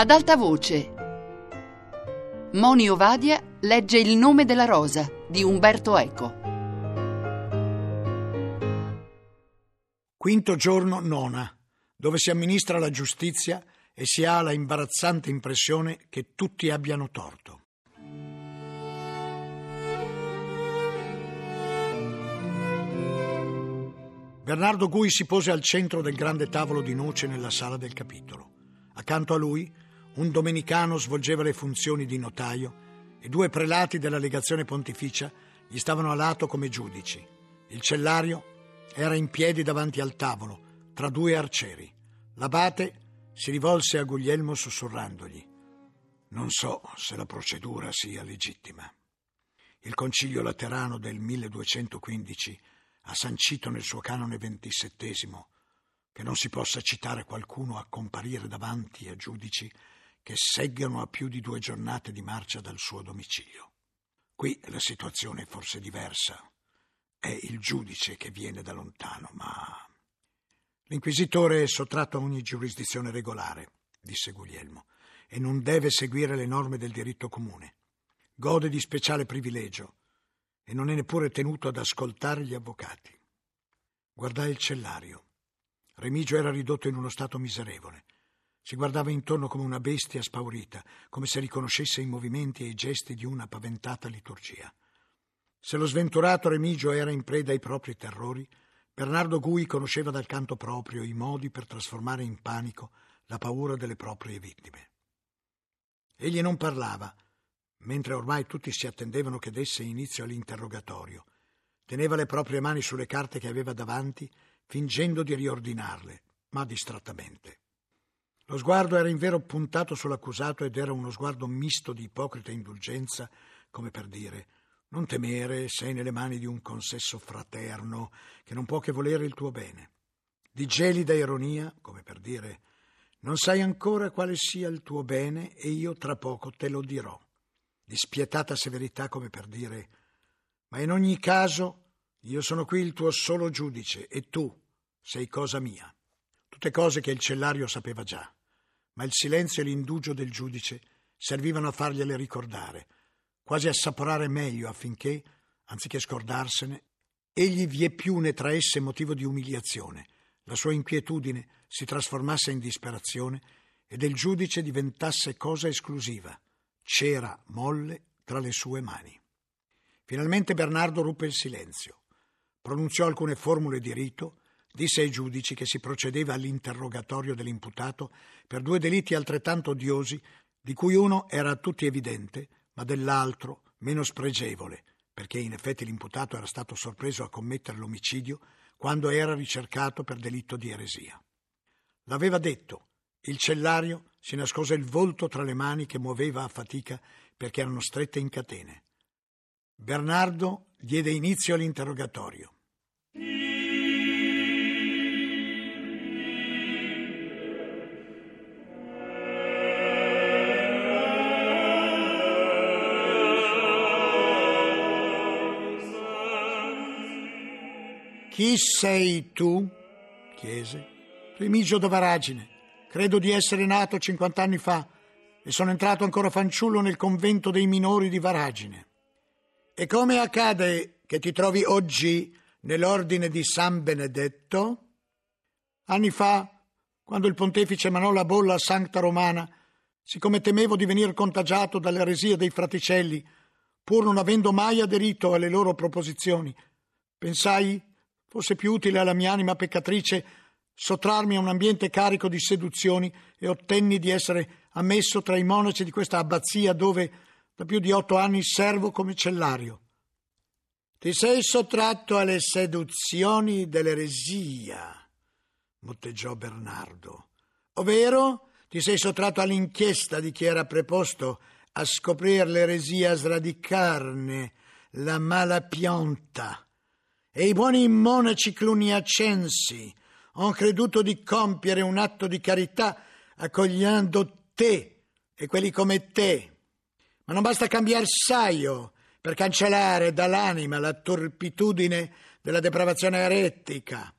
Ad alta voce. Moni Ovadia legge Il nome della rosa di Umberto Eco. Quinto giorno nona, dove si amministra la giustizia e si ha la imbarazzante impressione che tutti abbiano torto. Bernardo Gui si pose al centro del grande tavolo di noce nella sala del capitolo. Accanto a lui un domenicano svolgeva le funzioni di notaio e due prelati della legazione pontificia gli stavano a lato come giudici. Il cellario era in piedi davanti al tavolo, tra due arcieri. L'abate si rivolse a Guglielmo sussurrandogli: Non so se la procedura sia legittima. Il concilio laterano del 1215 ha sancito nel suo canone ventisettesimo che non si possa citare qualcuno a comparire davanti a giudici che seggano a più di due giornate di marcia dal suo domicilio. Qui la situazione è forse diversa. È il giudice che viene da lontano, ma... L'inquisitore è sottratto a ogni giurisdizione regolare, disse Guglielmo, e non deve seguire le norme del diritto comune. Gode di speciale privilegio e non è neppure tenuto ad ascoltare gli avvocati. Guardai il cellario. Remigio era ridotto in uno stato miserevole. Si guardava intorno come una bestia spaurita, come se riconoscesse i movimenti e i gesti di una paventata liturgia. Se lo sventurato Remigio era in preda ai propri terrori, Bernardo Gui conosceva dal canto proprio i modi per trasformare in panico la paura delle proprie vittime. Egli non parlava, mentre ormai tutti si attendevano che desse inizio all'interrogatorio. Teneva le proprie mani sulle carte che aveva davanti, fingendo di riordinarle, ma distrattamente. Lo sguardo era invero puntato sull'accusato ed era uno sguardo misto di ipocrita indulgenza, come per dire non temere, sei nelle mani di un consesso fraterno che non può che volere il tuo bene. Di gelida ironia, come per dire non sai ancora quale sia il tuo bene e io tra poco te lo dirò di spietata severità come per dire ma in ogni caso io sono qui il tuo solo giudice e tu sei cosa mia. Tutte cose che il cellario sapeva già, ma il silenzio e l'indugio del giudice servivano a fargliele ricordare, quasi assaporare meglio affinché, anziché scordarsene, egli vie più ne traesse motivo di umiliazione, la sua inquietudine si trasformasse in disperazione e del giudice diventasse cosa esclusiva, c'era molle tra le sue mani. Finalmente Bernardo ruppe il silenzio, pronunziò alcune formule di rito, disse ai giudici che si procedeva all'interrogatorio dell'imputato per due delitti altrettanto odiosi, di cui uno era a tutti evidente, ma dell'altro meno spregevole, perché in effetti l'imputato era stato sorpreso a commettere l'omicidio quando era ricercato per delitto di eresia. L'aveva detto, il cellario si nascose il volto tra le mani che muoveva a fatica perché erano strette in catene. Bernardo diede inizio all'interrogatorio. Chi sei tu? chiese. Remigio da Varagine. Credo di essere nato 50 anni fa e sono entrato ancora fanciullo nel convento dei minori di Varagine. E come accade che ti trovi oggi nell'ordine di San Benedetto? Anni fa, quando il pontefice emanò la bolla a Sancta Romana, siccome temevo di venir contagiato dall'eresia dei fraticelli, pur non avendo mai aderito alle loro proposizioni, pensai fosse più utile alla mia anima peccatrice sottrarmi a un ambiente carico di seduzioni e ottenni di essere ammesso tra i monaci di questa abbazia dove da più di otto anni servo come cellario. Ti sei sottratto alle seduzioni dell'eresia, motteggiò Bernardo, ovvero ti sei sottratto all'inchiesta di chi era preposto a scoprire l'eresia, a sradicarne la mala pianta. E i buoni monaci cluniacensi ho creduto di compiere un atto di carità accogliendo te e quelli come te. Ma non basta cambiare saio per cancellare dall'anima la turpitudine della depravazione eretica.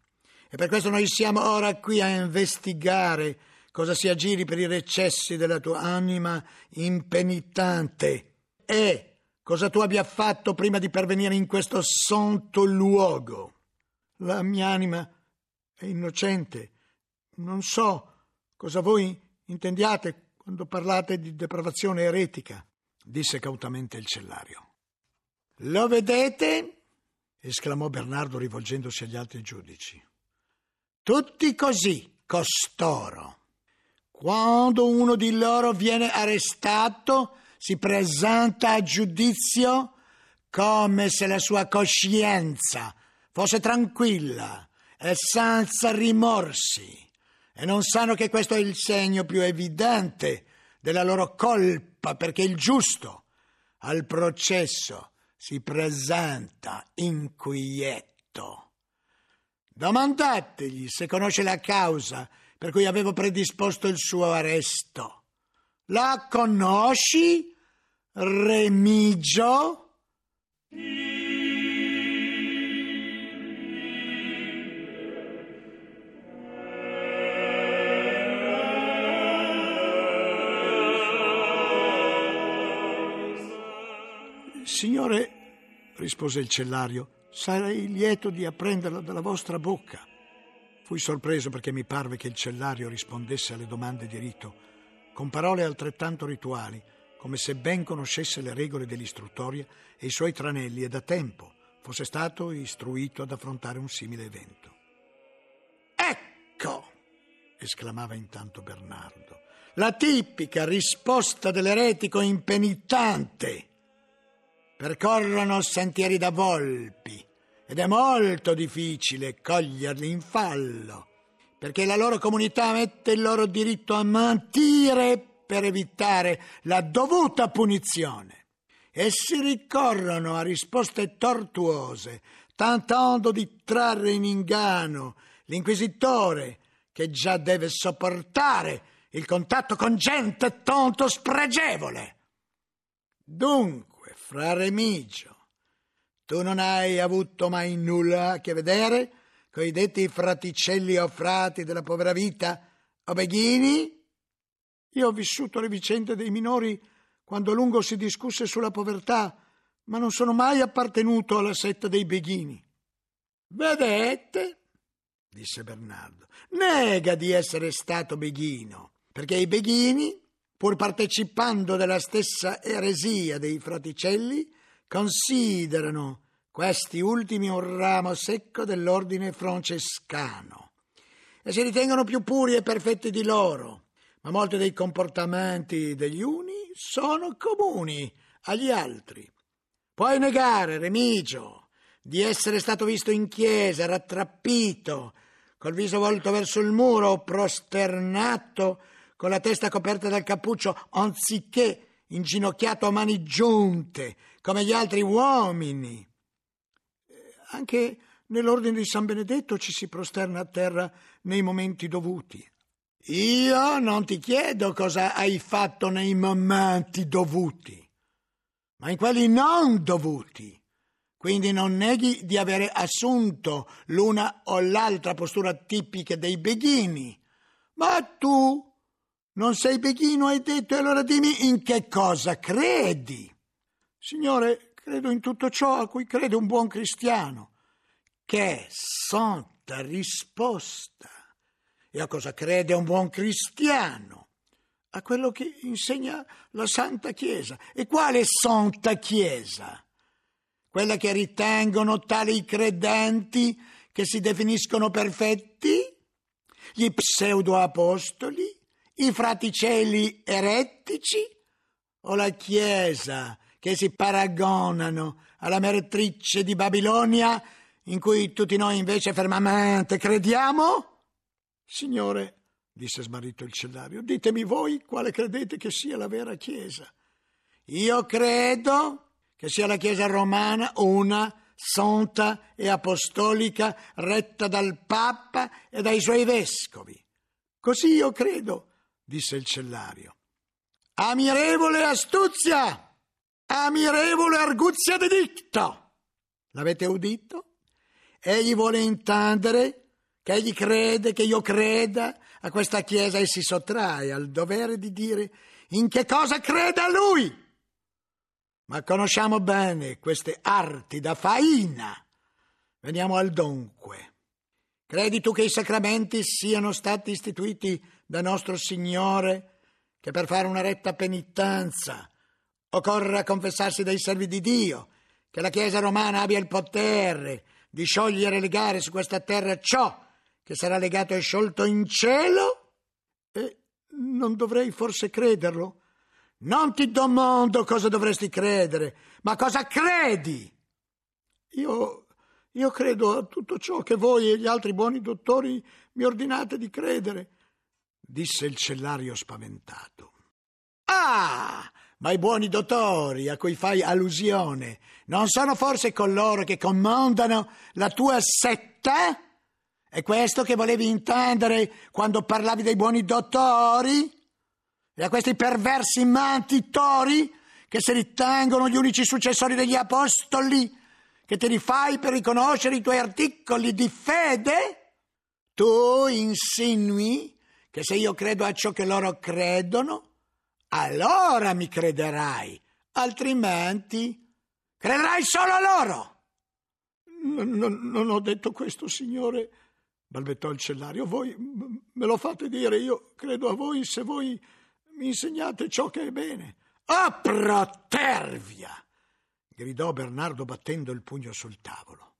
E per questo noi siamo ora qui a investigare cosa si aggiri per i recessi della tua anima impenitente e cosa tu abbia fatto prima di pervenire in questo santo luogo. La mia anima è innocente. Non so cosa voi intendiate quando parlate di depravazione eretica, disse cautamente il cellario. Lo vedete? esclamò Bernardo rivolgendosi agli altri giudici. Tutti così, costoro. Quando uno di loro viene arrestato, si presenta a giudizio come se la sua coscienza fosse tranquilla e senza rimorsi, e non sanno che questo è il segno più evidente della loro colpa, perché il giusto al processo si presenta inquieto. Domandategli se conosce la causa per cui avevo predisposto il suo arresto. La conosci, Remigio? Signore, rispose il cellario, sarei lieto di apprenderla dalla vostra bocca. Fui sorpreso perché mi parve che il cellario rispondesse alle domande di rito con parole altrettanto rituali, come se ben conoscesse le regole dell'istruttoria e i suoi tranelli e da tempo fosse stato istruito ad affrontare un simile evento. Ecco! esclamava intanto Bernardo, la tipica risposta dell'eretico impenitente. Percorrono sentieri da volpi ed è molto difficile coglierli in fallo, perché la loro comunità mette il loro diritto a mentire per evitare la dovuta punizione. Essi ricorrono a risposte tortuose, tentando di trarre in inganno l'inquisitore che già deve sopportare il contatto con gente tanto spregevole. Dunque, fra Remigio, tu non hai avuto mai nulla a che vedere con i detti fraticelli o frati della povera vita o beghini? Io ho vissuto le vicende dei minori quando a lungo si discusse sulla povertà, ma non sono mai appartenuto alla setta dei beghini. Vedete? disse Bernardo. Nega di essere stato beghino, perché i beghini, pur partecipando della stessa eresia dei fraticelli, considerano questi ultimi un ramo secco dell'ordine francescano e si ritengono più puri e perfetti di loro, ma molti dei comportamenti degli uni sono comuni agli altri. Puoi negare, Remigio, di essere stato visto in chiesa, rattrappito, col viso volto verso il muro, prosternato, con la testa coperta dal cappuccio, anziché inginocchiato a mani giunte, come gli altri uomini. Anche nell'ordine di San Benedetto ci si prosterna a terra nei momenti dovuti. Io non ti chiedo cosa hai fatto nei momenti dovuti, ma in quelli non dovuti. Quindi non neghi di avere assunto l'una o l'altra postura tipica dei beghini. Ma tu non sei beghino, hai detto, e allora dimmi in che cosa credi. Signore, Credo in tutto ciò a cui crede un buon cristiano. Che santa risposta! E a cosa crede un buon cristiano? A quello che insegna la Santa Chiesa. E quale Santa Chiesa? Quella che ritengono tali i credenti che si definiscono perfetti? Gli pseudoapostoli? I fraticelli erettici? O la Chiesa che si paragonano alla meretrice di Babilonia, in cui tutti noi invece fermamente crediamo? Signore, disse smarrito il cellario, ditemi voi quale credete che sia la vera Chiesa. Io credo che sia la Chiesa romana una, santa e apostolica, retta dal Papa e dai suoi vescovi. Così io credo, disse il cellario. Ammirevole astuzia! Amirevole arguzia di dicto. L'avete udito? Egli vuole intendere che egli crede che io creda a questa Chiesa e si sottrae al dovere di dire in che cosa crede a lui. Ma conosciamo bene queste arti da faina. Veniamo al dunque. Credi tu che i sacramenti siano stati istituiti da nostro Signore, che per fare una retta penitenza occorra confessarsi dei servi di Dio, che la Chiesa romana abbia il potere di sciogliere e legare su questa terra ciò che sarà legato e sciolto in cielo? E non dovrei forse crederlo? Non ti domando cosa dovresti credere, ma cosa credi? Io, io credo a tutto ciò che voi e gli altri buoni dottori mi ordinate di credere, disse il cellario spaventato. Ah, ma i buoni dottori a cui fai allusione non sono forse coloro che comandano la tua setta? È questo che volevi intendere quando parlavi dei buoni dottori? E a questi perversi mantitori che si ritengono gli unici successori degli apostoli, che ti rifai per riconoscere i tuoi articoli di fede? Tu insinui che se io credo a ciò che loro credono, allora mi crederai, altrimenti crederai solo a loro. Non, non, ho detto questo, signore, balbettò il cellario. Voi me lo fate dire, io credo a voi se voi mi insegnate ciò che è bene. Oh, protervia! gridò Bernardo battendo il pugno sul tavolo.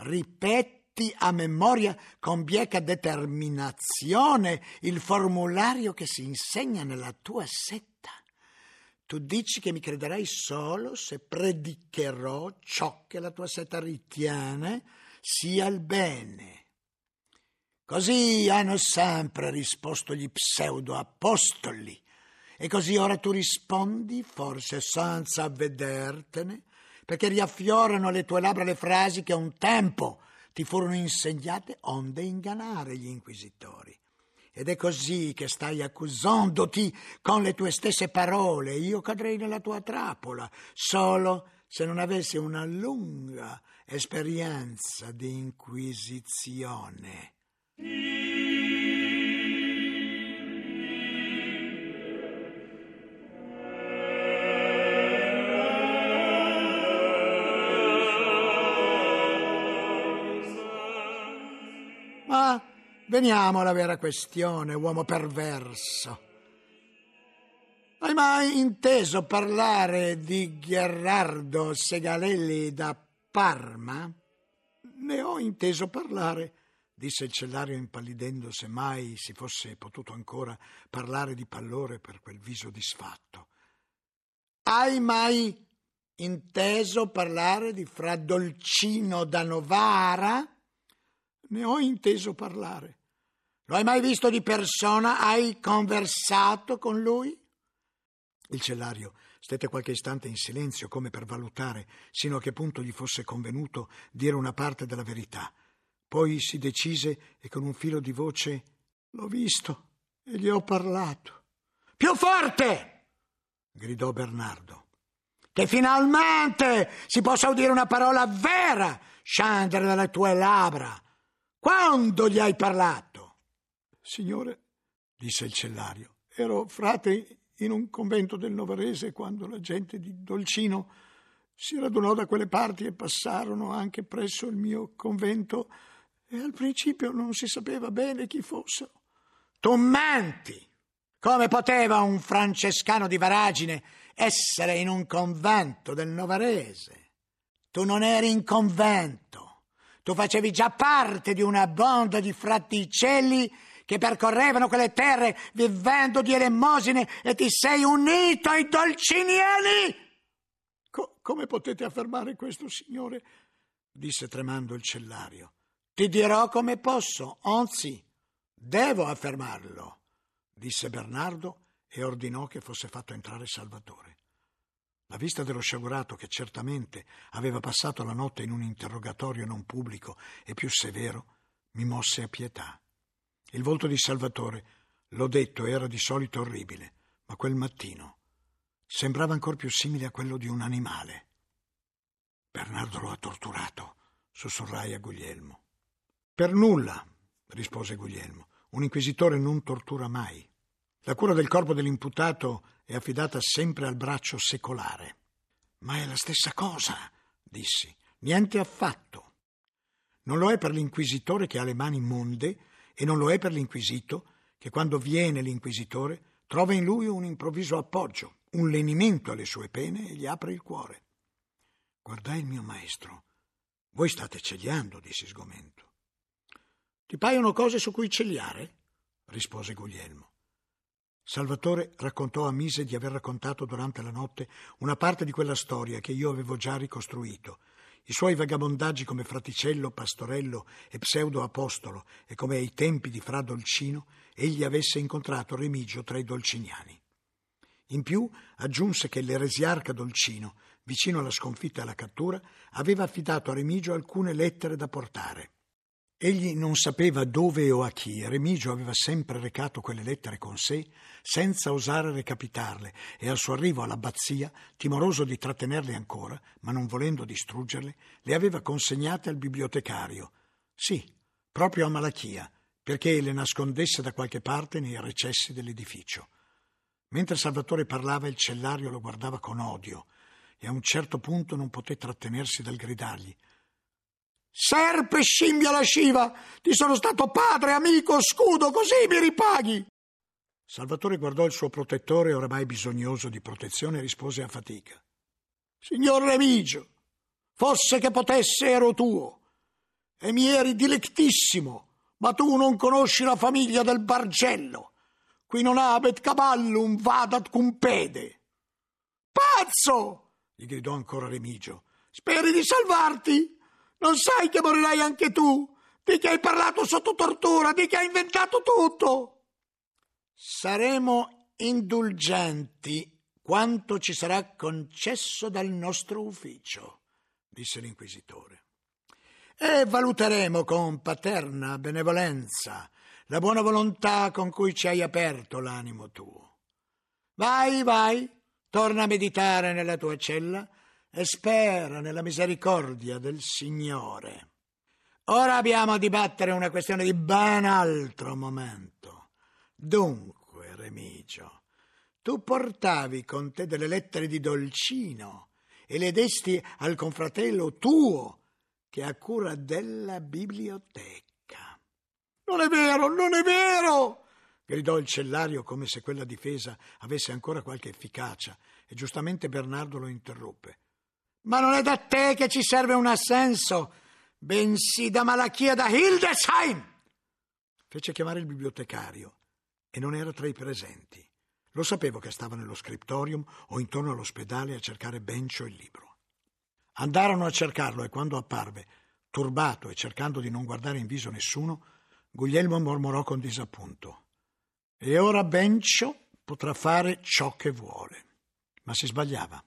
Ripeti a memoria con bieca determinazione il formulario che si insegna nella tua setta. Tu dici che mi crederai solo se predicherò ciò che la tua setta ritiene sia il bene. Così hanno sempre risposto gli pseudo-apostoli. E così ora tu rispondi, forse senza avvedertene, perché riaffiorano alle tue labbra le frasi che un tempo ti furono insegnate onde ingannare gli inquisitori. Ed è così che stai accusandoti con le tue stesse parole. Io cadrei nella tua trappola, solo se non avessi una lunga esperienza di inquisizione. Ma veniamo alla vera questione, uomo perverso. Hai mai inteso parlare di Gherardo Segalelli da Parma? Ne ho inteso parlare disse il cellario impallidendo se mai si fosse potuto ancora parlare di pallore per quel viso disfatto. Hai mai inteso parlare di fra Dolcino da Novara? Ne ho inteso parlare. Lo hai mai visto di persona? Hai conversato con lui? Il cellario stette qualche istante in silenzio come per valutare sino a che punto gli fosse convenuto dire una parte della verità. Poi si decise e con un filo di voce L'ho visto e gli ho parlato. Più forte! gridò Bernardo. Che finalmente si possa udire una parola vera scendere dalle tue labbra. Quando gli hai parlato? Signore, disse il cellario, ero frate in un convento del Novarese quando la gente di Dolcino si radunò da quelle parti e passarono anche presso il mio convento e al principio non si sapeva bene chi fossero. Tu menti! Come poteva un francescano di Varagine essere in un convento del Novarese? Tu non eri in convento, tu facevi già parte di una banda di fraticelli che percorrevano quelle terre vivendo di elemosine e ti sei unito ai dolciniani. Co- come potete affermare questo, signore? disse tremando il cellario. Ti dirò come posso, anzi, devo affermarlo, disse Bernardo e ordinò che fosse fatto entrare Salvatore. La vista dello sciagurato, che certamente aveva passato la notte in un interrogatorio non pubblico e più severo, mi mosse a pietà. Il volto di Salvatore, l'ho detto, era di solito orribile, ma quel mattino sembrava ancor più simile a quello di un animale. Bernardo lo ha torturato, sussurrai a Guglielmo. Per nulla, rispose Guglielmo. Un inquisitore non tortura mai. La cura del corpo dell'imputato è affidata sempre al braccio secolare. Ma è la stessa cosa, dissi. Niente affatto. Non lo è per l'inquisitore che ha le mani monde e non lo è per l'inquisito che quando viene l'inquisitore trova in lui un improvviso appoggio, un lenimento alle sue pene e gli apre il cuore. Guardai il mio maestro. Voi state cegliando, dissi sgomento. Ti paiono cose su cui cegliare? rispose Guglielmo. Salvatore raccontò a Mise di aver raccontato durante la notte una parte di quella storia che io avevo già ricostruito. I suoi vagabondaggi come fraticello, pastorello e pseudo apostolo e come ai tempi di Fra Dolcino egli avesse incontrato Remigio tra i dolciniani. In più aggiunse che l'eresiarca Dolcino, vicino alla sconfitta e alla cattura, aveva affidato a Remigio alcune lettere da portare. Egli non sapeva dove o a chi, Remigio aveva sempre recato quelle lettere con sé, senza osare recapitarle, e al suo arrivo all'abbazia, timoroso di trattenerle ancora, ma non volendo distruggerle, le aveva consegnate al bibliotecario. Sì, proprio a Malachia, perché le nascondesse da qualche parte nei recessi dell'edificio. Mentre Salvatore parlava, il cellario lo guardava con odio, e a un certo punto non poté trattenersi dal gridargli Serpe scimmia lasciva, ti sono stato padre, amico, scudo, così mi ripaghi. Salvatore guardò il suo protettore, oramai bisognoso di protezione, e rispose a fatica. Signor Remigio, fosse che potesse ero tuo, e mi eri dilettissimo, ma tu non conosci la famiglia del Bargello. Qui non abet caballum vadat cum pede. Pazzo! gli gridò ancora Remigio. Speri di salvarti? Non sai che morirai anche tu? Di che hai parlato sotto tortura, di che hai inventato tutto. Saremo indulgenti quanto ci sarà concesso dal nostro ufficio, disse l'inquisitore. E valuteremo con paterna benevolenza la buona volontà con cui ci hai aperto l'animo tuo. Vai, vai, torna a meditare nella tua cella e spera nella misericordia del Signore. Ora abbiamo a dibattere una questione di ben altro momento. Dunque, Remigio, tu portavi con te delle lettere di Dolcino e le desti al confratello tuo che ha cura della biblioteca. Non è vero, non è vero! gridò il cellario come se quella difesa avesse ancora qualche efficacia e giustamente Bernardo lo interruppe. Ma non è da te che ci serve un assenso, bensì da Malachia da Hildesheim. Fece chiamare il bibliotecario e non era tra i presenti. Lo sapevo che stava nello scriptorium o intorno all'ospedale a cercare Bencio il libro. Andarono a cercarlo e quando apparve, turbato e cercando di non guardare in viso nessuno, Guglielmo mormorò con disappunto. E ora Bencio potrà fare ciò che vuole. Ma si sbagliava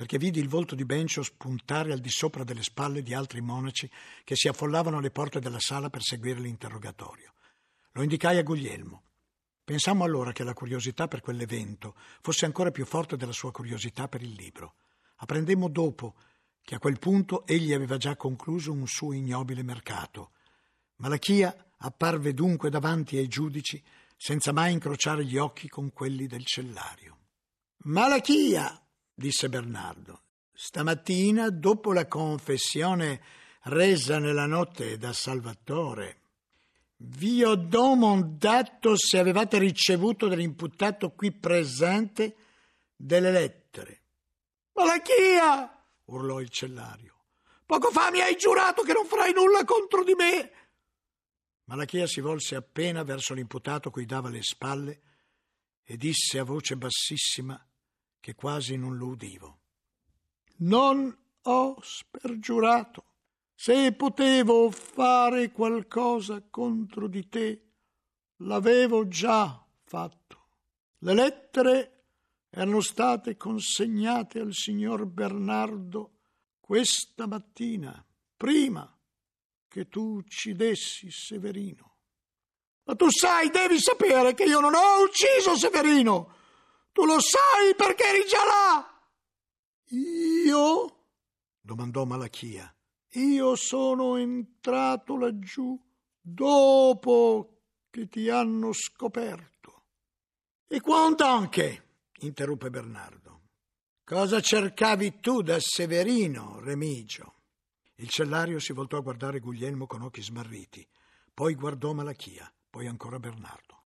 perché vidi il volto di Bencio spuntare al di sopra delle spalle di altri monaci che si affollavano alle porte della sala per seguire l'interrogatorio. Lo indicai a Guglielmo. Pensammo allora che la curiosità per quell'evento fosse ancora più forte della sua curiosità per il libro. Apprendemmo dopo che a quel punto egli aveva già concluso un suo ignobile mercato. Malachia apparve dunque davanti ai giudici senza mai incrociare gli occhi con quelli del cellario. Malachia! Disse Bernardo. Stamattina, dopo la confessione resa nella notte da Salvatore, vi ho domandato se avevate ricevuto dall'imputato qui presente delle lettere. Malachia! urlò il cellario. Poco fa mi hai giurato che non farai nulla contro di me. Malachia si volse appena verso l'imputato cui dava le spalle e disse a voce bassissima che quasi non lo udivo. Non ho spergiurato. Se potevo fare qualcosa contro di te, l'avevo già fatto. Le lettere erano state consegnate al signor Bernardo questa mattina, prima che tu uccidessi Severino. Ma tu sai, devi sapere che io non ho ucciso Severino. Tu lo sai perché eri già là? Io? domandò Malachia. Io sono entrato laggiù dopo che ti hanno scoperto. E quanto anche? interruppe Bernardo. Cosa cercavi tu da Severino, Remigio? Il cellario si voltò a guardare Guglielmo con occhi smarriti, poi guardò Malachia, poi ancora Bernardo.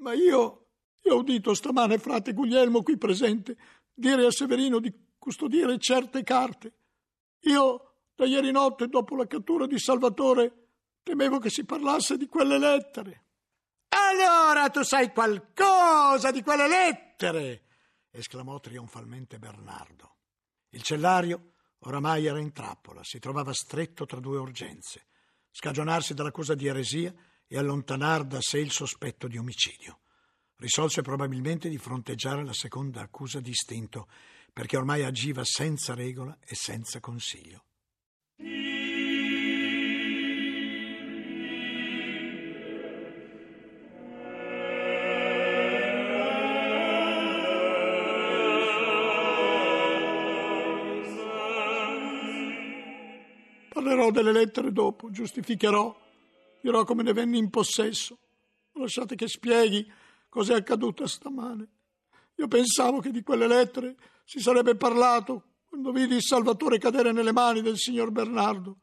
Ma io, io ho udito stamane frate Guglielmo qui presente dire a Severino di custodire certe carte. Io, da ieri notte, dopo la cattura di Salvatore, temevo che si parlasse di quelle lettere. Allora tu sai qualcosa di quelle lettere! esclamò trionfalmente Bernardo. Il cellario oramai era in trappola, si trovava stretto tra due urgenze, scagionarsi dall'accusa di eresia e allontanar da sé il sospetto di omicidio. Risolse probabilmente di fronteggiare la seconda accusa di istinto, perché ormai agiva senza regola e senza consiglio. Parlerò delle lettere dopo, giustificherò, dirò come ne venni in possesso. Lasciate che spieghi cos'è accaduto stamane. Io pensavo che di quelle lettere si sarebbe parlato quando vidi il Salvatore cadere nelle mani del signor Bernardo.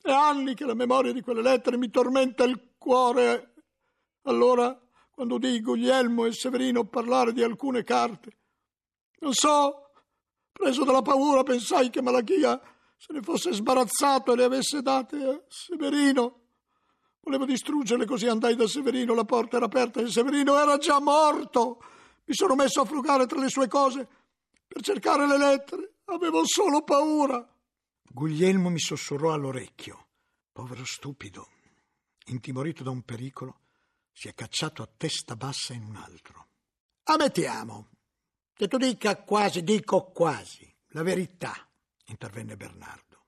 È anni che la memoria di quelle lettere mi tormenta il cuore. Allora, quando udì Guglielmo e Severino parlare di alcune carte, non so, preso dalla paura, pensai che Malachia se ne fosse sbarazzato e le avesse date a Severino. Volevo distruggerle così andai da Severino, la porta era aperta e Severino era già morto. Mi sono messo a frugare tra le sue cose per cercare le lettere. Avevo solo paura. Guglielmo mi sussurrò all'orecchio. Povero stupido, intimorito da un pericolo, si è cacciato a testa bassa in un altro. Ammettiamo che tu dica quasi, dico quasi, la verità intervenne Bernardo.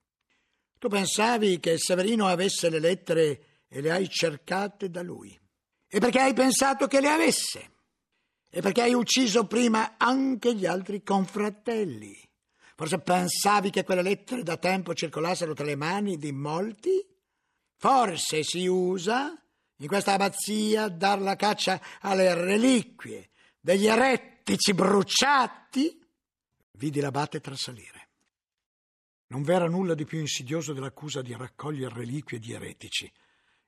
Tu pensavi che Severino avesse le lettere e le hai cercate da lui. E perché hai pensato che le avesse? E perché hai ucciso prima anche gli altri confratelli? Forse pensavi che quelle lettere da tempo circolassero tra le mani di molti? Forse si usa in questa abbazia dar la caccia alle reliquie degli erettici bruciati? Vidi l'abate trasalire. Non v'era nulla di più insidioso dell'accusa di raccogliere reliquie di eretici,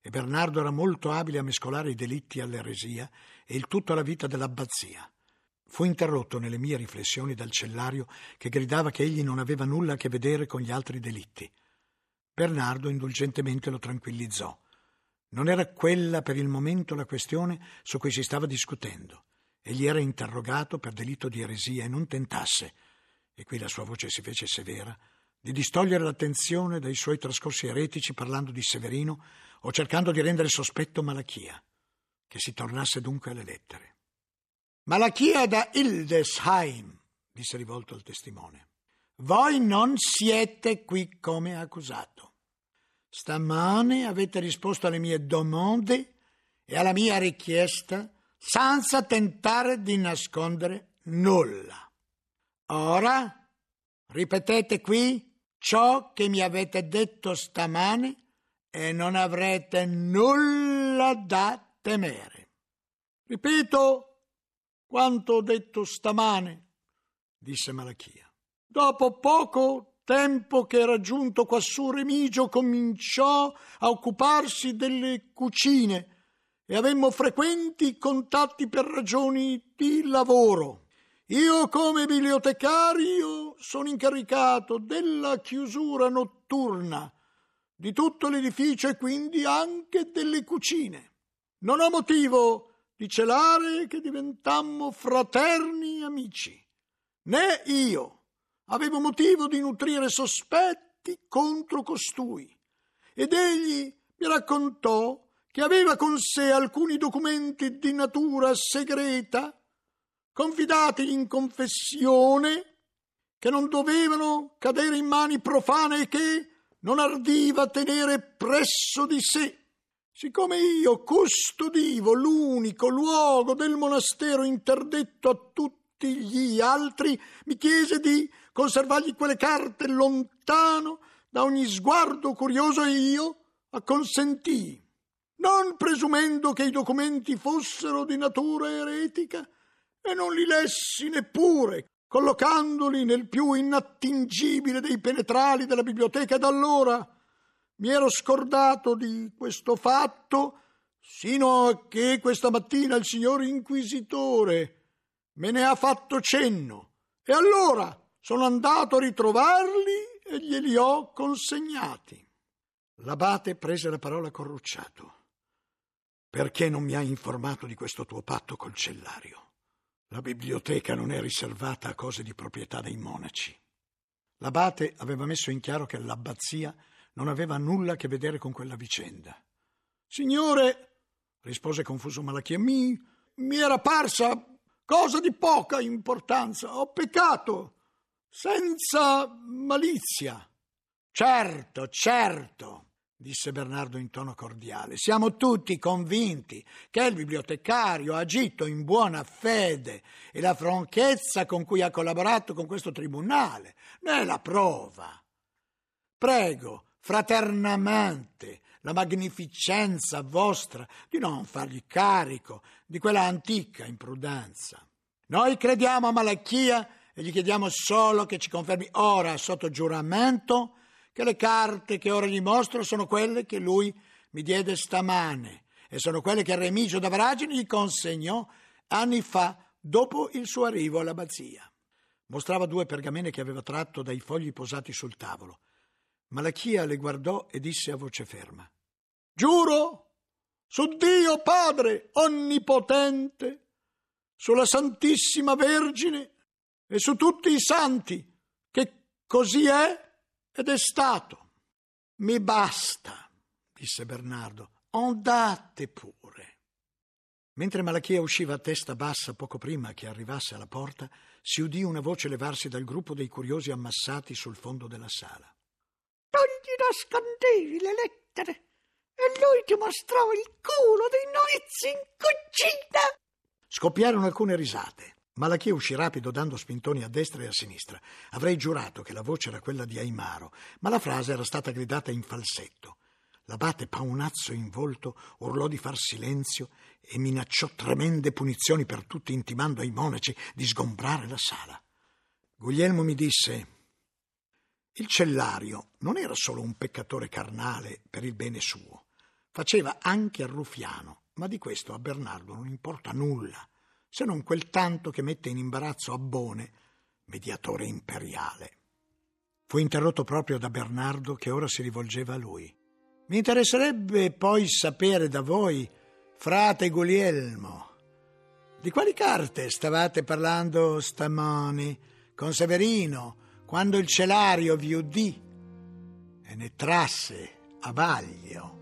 e Bernardo era molto abile a mescolare i delitti all'eresia e il tutto alla vita dell'abbazia. Fu interrotto nelle mie riflessioni dal cellario che gridava che egli non aveva nulla a che vedere con gli altri delitti. Bernardo indulgentemente lo tranquillizzò. Non era quella per il momento la questione su cui si stava discutendo. Egli era interrogato per delitto di eresia e non tentasse, e qui la sua voce si fece severa, di distogliere l'attenzione dai suoi trascorsi eretici parlando di Severino o cercando di rendere sospetto Malachia, che si tornasse dunque alle lettere. Malachia da Hildesheim, disse rivolto al testimone, voi non siete qui come accusato. Stamane avete risposto alle mie domande e alla mia richiesta senza tentare di nascondere nulla. Ora ripetete qui ciò che mi avete detto stamane e non avrete nulla da temere. Ripeto quanto ho detto stamane, disse Malachia. Dopo poco tempo che era giunto quassù Remigio cominciò a occuparsi delle cucine e avemmo frequenti contatti per ragioni di lavoro. Io come bibliotecario sono incaricato della chiusura notturna di tutto l'edificio e quindi anche delle cucine. Non ho motivo di celare che diventammo fraterni amici, né io avevo motivo di nutrire sospetti contro costui. Ed egli mi raccontò che aveva con sé alcuni documenti di natura segreta confidati in confessione che non dovevano cadere in mani profane e che non ardiva tenere presso di sé. Siccome io custodivo l'unico luogo del monastero interdetto a tutti gli altri, mi chiese di conservargli quelle carte lontano da ogni sguardo curioso e io acconsentii. non presumendo che i documenti fossero di natura eretica, e non li lessi neppure, collocandoli nel più inattingibile dei penetrali della biblioteca, ed allora mi ero scordato di questo fatto sino a che questa mattina il signor Inquisitore me ne ha fatto cenno, e allora sono andato a ritrovarli e glieli ho consegnati. L'abate prese la parola corrucciato. Perché non mi hai informato di questo tuo patto col cellario? La biblioteca non è riservata a cose di proprietà dei monaci. L'abate aveva messo in chiaro che l'abbazia non aveva nulla a che vedere con quella vicenda. Signore, rispose confuso Malachia, mi, mi era parsa cosa di poca importanza. Ho peccato senza malizia. Certo, certo, disse Bernardo in tono cordiale. Siamo tutti convinti che il bibliotecario ha agito in buona fede e la franchezza con cui ha collaborato con questo tribunale ne è la prova. Prego, fraternamente, la magnificenza vostra di non fargli carico di quella antica imprudenza. Noi crediamo a Malachia e gli chiediamo solo che ci confermi ora sotto giuramento che le carte che ora gli mostro sono quelle che lui mi diede stamane e sono quelle che Remigio d'Avragini gli consegnò anni fa dopo il suo arrivo all'abbazia. Mostrava due pergamene che aveva tratto dai fogli posati sul tavolo. Malachia le guardò e disse a voce ferma: Giuro su Dio Padre Onnipotente, sulla Santissima Vergine e su tutti i santi, che così è ed è stato. Mi basta, disse Bernardo, andate pure. Mentre Malachia usciva a testa bassa poco prima che arrivasse alla porta, si udì una voce levarsi dal gruppo dei curiosi ammassati sul fondo della sala. Non gli nascondevi le lettere e lui ti mostrò il culo dei novizi in cucina. Scoppiarono alcune risate. Malachia uscì rapido dando spintoni a destra e a sinistra. Avrei giurato che la voce era quella di Aimaro, ma la frase era stata gridata in falsetto. L'abate paonazzo in volto urlò di far silenzio e minacciò tremende punizioni per tutti, intimando ai monaci di sgombrare la sala. Guglielmo mi disse: Il cellario non era solo un peccatore carnale per il bene suo, faceva anche il ruffiano, ma di questo a Bernardo non importa nulla se non quel tanto che mette in imbarazzo Abbone, mediatore imperiale. Fu interrotto proprio da Bernardo che ora si rivolgeva a lui. Mi interesserebbe poi sapere da voi, frate Guglielmo, di quali carte stavate parlando stamani con Severino quando il celario vi udì e ne trasse a vaglio?